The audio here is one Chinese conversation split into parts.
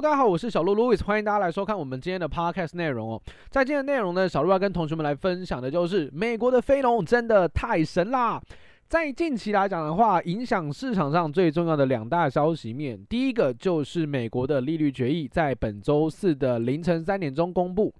大家好，我是小鹿 Louis，欢迎大家来收看我们今天的 Podcast 内容哦。在今天的内容呢，小鹿要跟同学们来分享的就是美国的非农真的太神啦。在近期来讲的话，影响市场上最重要的两大消息面，第一个就是美国的利率决议在本周四的凌晨三点钟公布。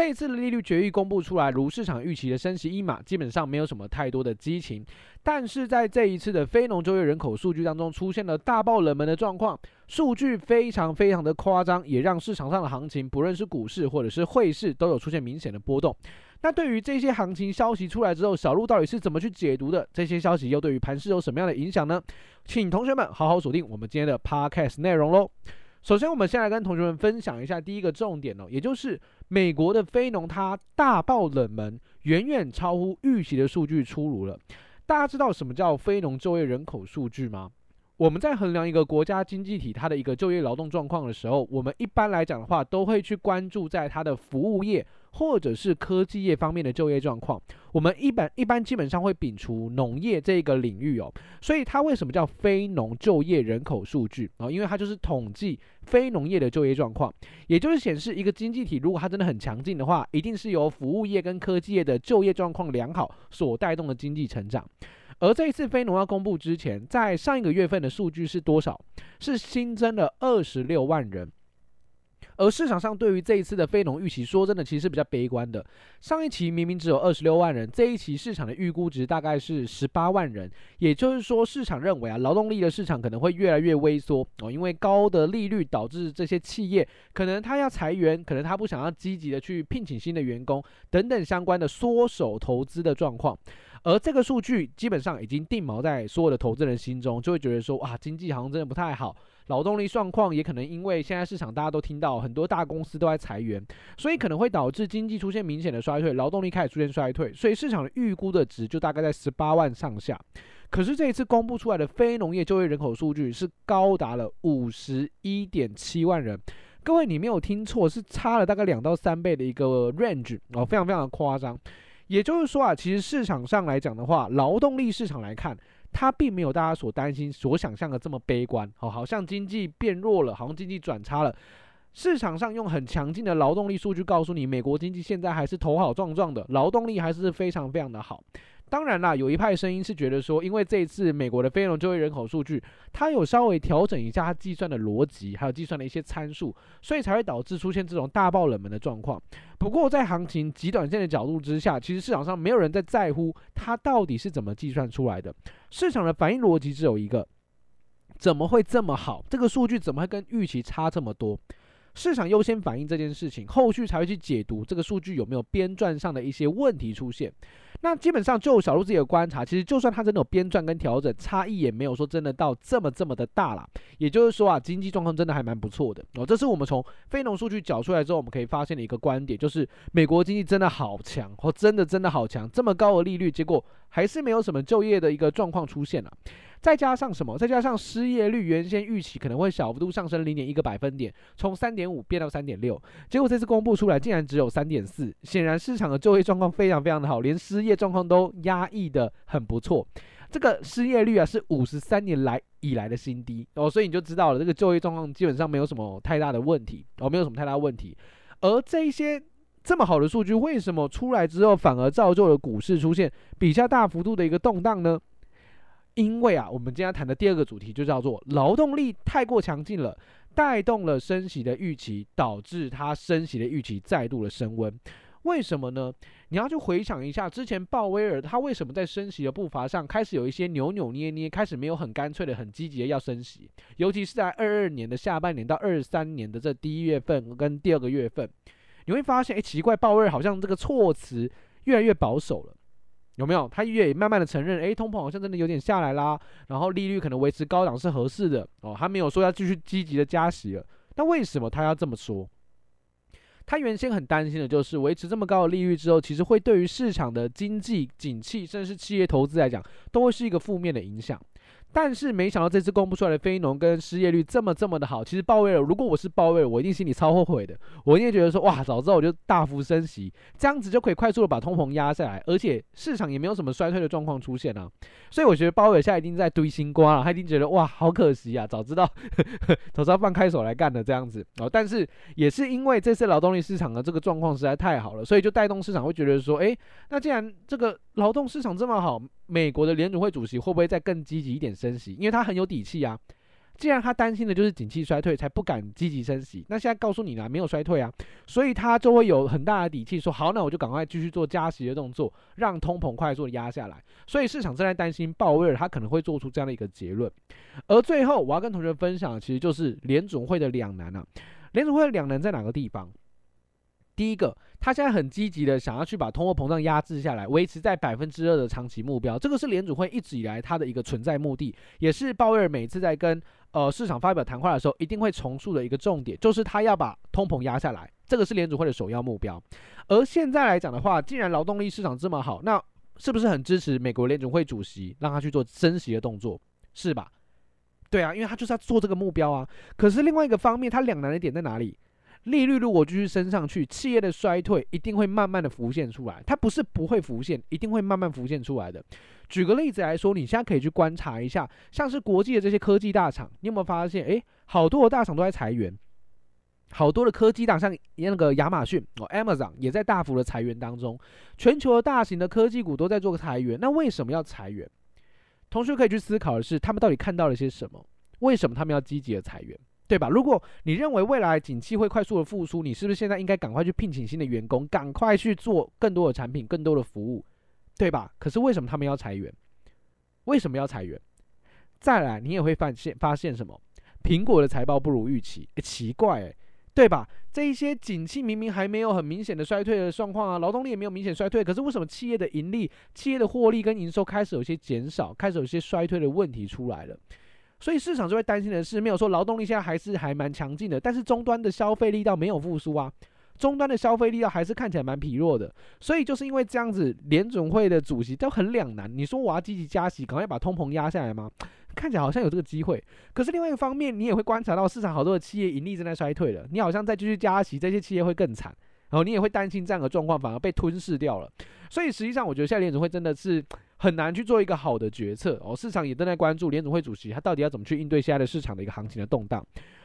这一次的利率决议公布出来，如市场预期的升息一码，基本上没有什么太多的激情。但是在这一次的非农就业人口数据当中，出现了大爆冷门的状况，数据非常非常的夸张，也让市场上的行情，不论是股市或者是汇市，都有出现明显的波动。那对于这些行情消息出来之后，小鹿到底是怎么去解读的？这些消息又对于盘市有什么样的影响呢？请同学们好好锁定我们今天的 Podcast 内容喽。首先，我们先来跟同学们分享一下第一个重点哦，也就是美国的非农它大爆冷门，远远超乎预期的数据出炉了。大家知道什么叫非农就业人口数据吗？我们在衡量一个国家经济体它的一个就业劳动状况的时候，我们一般来讲的话，都会去关注在它的服务业或者是科技业方面的就业状况。我们一般一般基本上会摒除农业这个领域哦。所以它为什么叫非农就业人口数据啊？因为它就是统计非农业的就业状况，也就是显示一个经济体如果它真的很强劲的话，一定是由服务业跟科技业的就业状况良好所带动的经济成长。而这一次非农要公布之前，在上一个月份的数据是多少？是新增了二十六万人。而市场上对于这一次的非农预期，说真的，其实是比较悲观的。上一期明明只有二十六万人，这一期市场的预估值大概是十八万人。也就是说，市场认为啊，劳动力的市场可能会越来越萎缩哦，因为高的利率导致这些企业可能他要裁员，可能他不想要积极的去聘请新的员工等等相关的缩手投资的状况。而这个数据基本上已经定锚在所有的投资人心中，就会觉得说，哇，经济好像真的不太好，劳动力状况也可能因为现在市场大家都听到很多大公司都在裁员，所以可能会导致经济出现明显的衰退，劳动力开始出现衰退，所以市场的预估的值就大概在十八万上下。可是这一次公布出来的非农业就业人口数据是高达了五十一点七万人，各位你没有听错，是差了大概两到三倍的一个 range 哦，非常非常的夸张。也就是说啊，其实市场上来讲的话，劳动力市场来看，它并没有大家所担心、所想象的这么悲观。哦，好像经济变弱了，好像经济转差了。市场上用很强劲的劳动力数据告诉你，美国经济现在还是头好壮壮的，劳动力还是非常非常的好。当然啦，有一派声音是觉得说，因为这一次美国的非农就业人口数据，它有稍微调整一下它计算的逻辑，还有计算的一些参数，所以才会导致出现这种大爆冷门的状况。不过在行情极短线的角度之下，其实市场上没有人在在乎它到底是怎么计算出来的。市场的反应逻辑只有一个：怎么会这么好？这个数据怎么会跟预期差这么多？市场优先反映这件事情，后续才会去解读这个数据有没有编撰上的一些问题出现。那基本上就小鹿自己的观察，其实就算它真的有编撰跟调整，差异也没有说真的到这么这么的大啦。也就是说啊，经济状况真的还蛮不错的哦。这是我们从非农数据缴出来之后，我们可以发现的一个观点，就是美国经济真的好强哦，真的真的好强，这么高的利率，结果还是没有什么就业的一个状况出现了。再加上什么？再加上失业率原先预期可能会小幅度上升零点一个百分点，从三点五变到三点六，结果这次公布出来竟然只有三点四。显然市场的就业状况非常非常的好，连失业状况都压抑得很不错。这个失业率啊是五十三年来以来的新低哦，所以你就知道了，这个就业状况基本上没有什么太大的问题哦，没有什么太大问题。而这一些这么好的数据，为什么出来之后反而造就了股市出现比较大幅度的一个动荡呢？因为啊，我们今天谈的第二个主题就叫做劳动力太过强劲了，带动了升息的预期，导致它升息的预期再度的升温。为什么呢？你要去回想一下之前鲍威尔他为什么在升息的步伐上开始有一些扭扭捏捏，开始没有很干脆的、很积极的要升息，尤其是在二二年的下半年到二三年的这第一月份跟第二个月份，你会发现，哎，奇怪，鲍威尔好像这个措辞越来越保守了。有没有？他也慢慢的承认，诶，通膨好像真的有点下来啦，然后利率可能维持高档是合适的哦。他没有说要继续积极的加息了。那为什么他要这么说？他原先很担心的就是维持这么高的利率之后，其实会对于市场的经济景气，甚至是企业投资来讲，都会是一个负面的影响。但是没想到这次公布出来的非农跟失业率这么这么的好，其实鲍威尔，如果我是鲍威尔，我一定心里超后悔的，我一定觉得说，哇，早知道我就大幅升息，这样子就可以快速的把通膨压下来，而且市场也没有什么衰退的状况出现啊。所以我觉得鲍威尔现在一定在堆新瓜了，他一定觉得哇，好可惜啊，早知道，早知道放开手来干的这样子哦。但是也是因为这次劳动力市场的这个状况实在太好了，所以就带动市场会觉得说，诶，那既然这个劳动市场这么好，美国的联准会主席会不会再更积极一点升息？因为他很有底气啊。既然他担心的就是景气衰退，才不敢积极升息。那现在告诉你了，没有衰退啊，所以他就会有很大的底气说，好，那我就赶快继续做加息的动作，让通膨快速的压下来。所以市场正在担心鲍威尔他可能会做出这样的一个结论。而最后我要跟同学分享的，其实就是联总会的两难啊。联总会的两难在哪个地方？第一个，他现在很积极的想要去把通货膨胀压制下来，维持在百分之二的长期目标，这个是联准会一直以来它的一个存在目的，也是鲍威尔每次在跟呃市场发表谈话的时候一定会重述的一个重点，就是他要把通膨压下来，这个是联准会的首要目标。而现在来讲的话，既然劳动力市场这么好，那是不是很支持美国联准会主席让他去做升息的动作，是吧？对啊，因为他就是要做这个目标啊。可是另外一个方面，他两难的点在哪里？利率如果继续升上去，企业的衰退一定会慢慢的浮现出来。它不是不会浮现，一定会慢慢浮现出来的。举个例子来说，你现在可以去观察一下，像是国际的这些科技大厂，你有没有发现？诶，好多的大厂都在裁员，好多的科技大厂，像那个亚马逊哦，Amazon 也在大幅的裁员当中。全球的大型的科技股都在做裁员，那为什么要裁员？同学可以去思考的是，他们到底看到了些什么？为什么他们要积极的裁员？对吧？如果你认为未来景气会快速的复苏，你是不是现在应该赶快去聘请新的员工，赶快去做更多的产品、更多的服务，对吧？可是为什么他们要裁员？为什么要裁员？再来，你也会发现发现什么？苹果的财报不如预期，奇怪，诶，对吧？这一些景气明明还没有很明显的衰退的状况啊，劳动力也没有明显衰退，可是为什么企业的盈利、企业的获利跟营收开始有些减少，开始有些衰退的问题出来了？所以市场就会担心的是，没有说劳动力现在还是还蛮强劲的，但是终端的消费力道没有复苏啊，终端的消费力道还是看起来蛮疲弱的。所以就是因为这样子，联准会的主席都很两难。你说我要积极加息，赶快把通膨压下来吗？看起来好像有这个机会，可是另外一个方面，你也会观察到市场好多的企业盈利正在衰退了，你好像再继续加息，这些企业会更惨，然后你也会担心这样的状况反而被吞噬掉了。所以实际上，我觉得现在联准会真的是。很难去做一个好的决策哦，市场也正在关注联总会主席他到底要怎么去应对现在的市场的一个行情的动荡。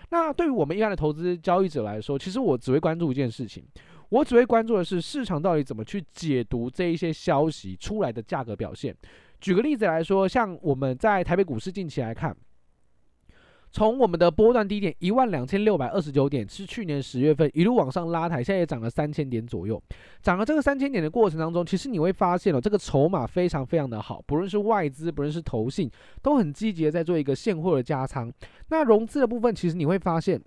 那对于我们一般的投资交易者来说，其实我只会关注一件事情，我只会关注的是市场到底怎么去解读这一些消息出来的价格表现。举个例子来说，像我们在台北股市近期来看。从我们的波段低点一万两千六百二十九点，是去年十月份一路往上拉抬，现在也涨了三千点左右。涨了这个三千点的过程当中，其实你会发现哦，这个筹码非常非常的好，不论是外资，不论是投信，都很积极的在做一个现货的加仓。那融资的部分，其实你会发现。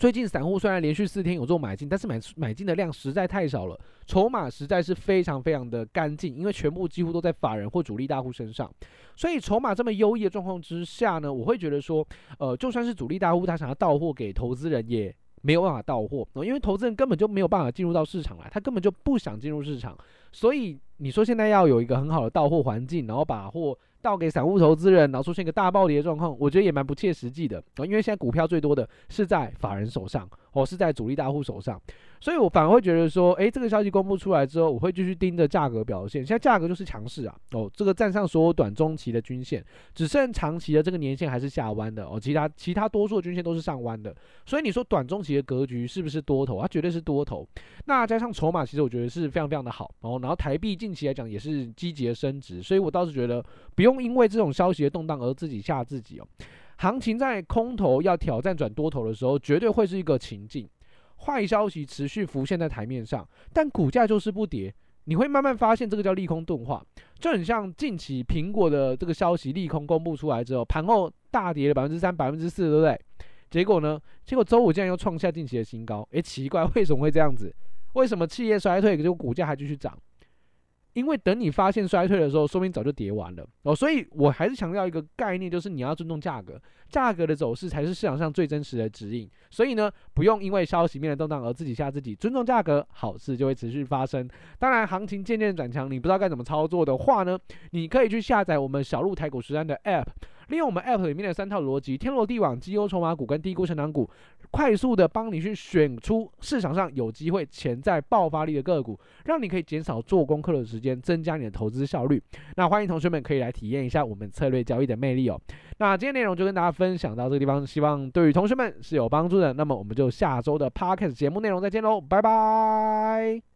最近散户虽然连续四天有做买进，但是买买进的量实在太少了，筹码实在是非常非常的干净，因为全部几乎都在法人或主力大户身上，所以筹码这么优异的状况之下呢，我会觉得说，呃，就算是主力大户他想要到货给投资人，也没有办法到货，因为投资人根本就没有办法进入到市场来，他根本就不想进入市场，所以你说现在要有一个很好的到货环境，然后把货。倒给散户投资人，然后出现一个大暴跌的状况，我觉得也蛮不切实际的啊。因为现在股票最多的是在法人手上，哦是在主力大户手上，所以我反而会觉得说，诶，这个消息公布出来之后，我会继续盯着价格表现。现在价格就是强势啊，哦，这个站上所有短中期的均线，只剩长期的这个年线还是下弯的哦，其他其他多数均线都是上弯的。所以你说短中期的格局是不是多头？它绝对是多头。那加上筹码，其实我觉得是非常非常的好哦。然后台币近期来讲也是积极的升值，所以我倒是觉得不用。因为这种消息的动荡而自己吓自己哦。行情在空头要挑战转多头的时候，绝对会是一个情境。坏消息持续浮现在台面上，但股价就是不跌。你会慢慢发现这个叫利空钝化，就很像近期苹果的这个消息利空公布出来之后，盘后大跌了百分之三、百分之四，对不对？结果呢？结果周五竟然又创下近期的新高。诶，奇怪，为什么会这样子？为什么企业衰退，可是股价还继续涨？因为等你发现衰退的时候，说明早就跌完了哦，所以我还是强调一个概念，就是你要尊重价格，价格的走势才是市场上最真实的指引。所以呢，不用因为消息面的动荡而自己吓自己，尊重价格，好事就会持续发生。当然，行情渐渐转强，你不知道该怎么操作的话呢，你可以去下载我们小鹿台股实战的 App。利用我们 App 里面的三套逻辑：天罗地网、绩优筹码股跟低估成长股，快速的帮你去选出市场上有机会潜在爆发力的个股，让你可以减少做功课的时间，增加你的投资效率。那欢迎同学们可以来体验一下我们策略交易的魅力哦。那今天内容就跟大家分享到这个地方，希望对于同学们是有帮助的。那么我们就下周的 Podcast 节目内容再见喽，拜拜。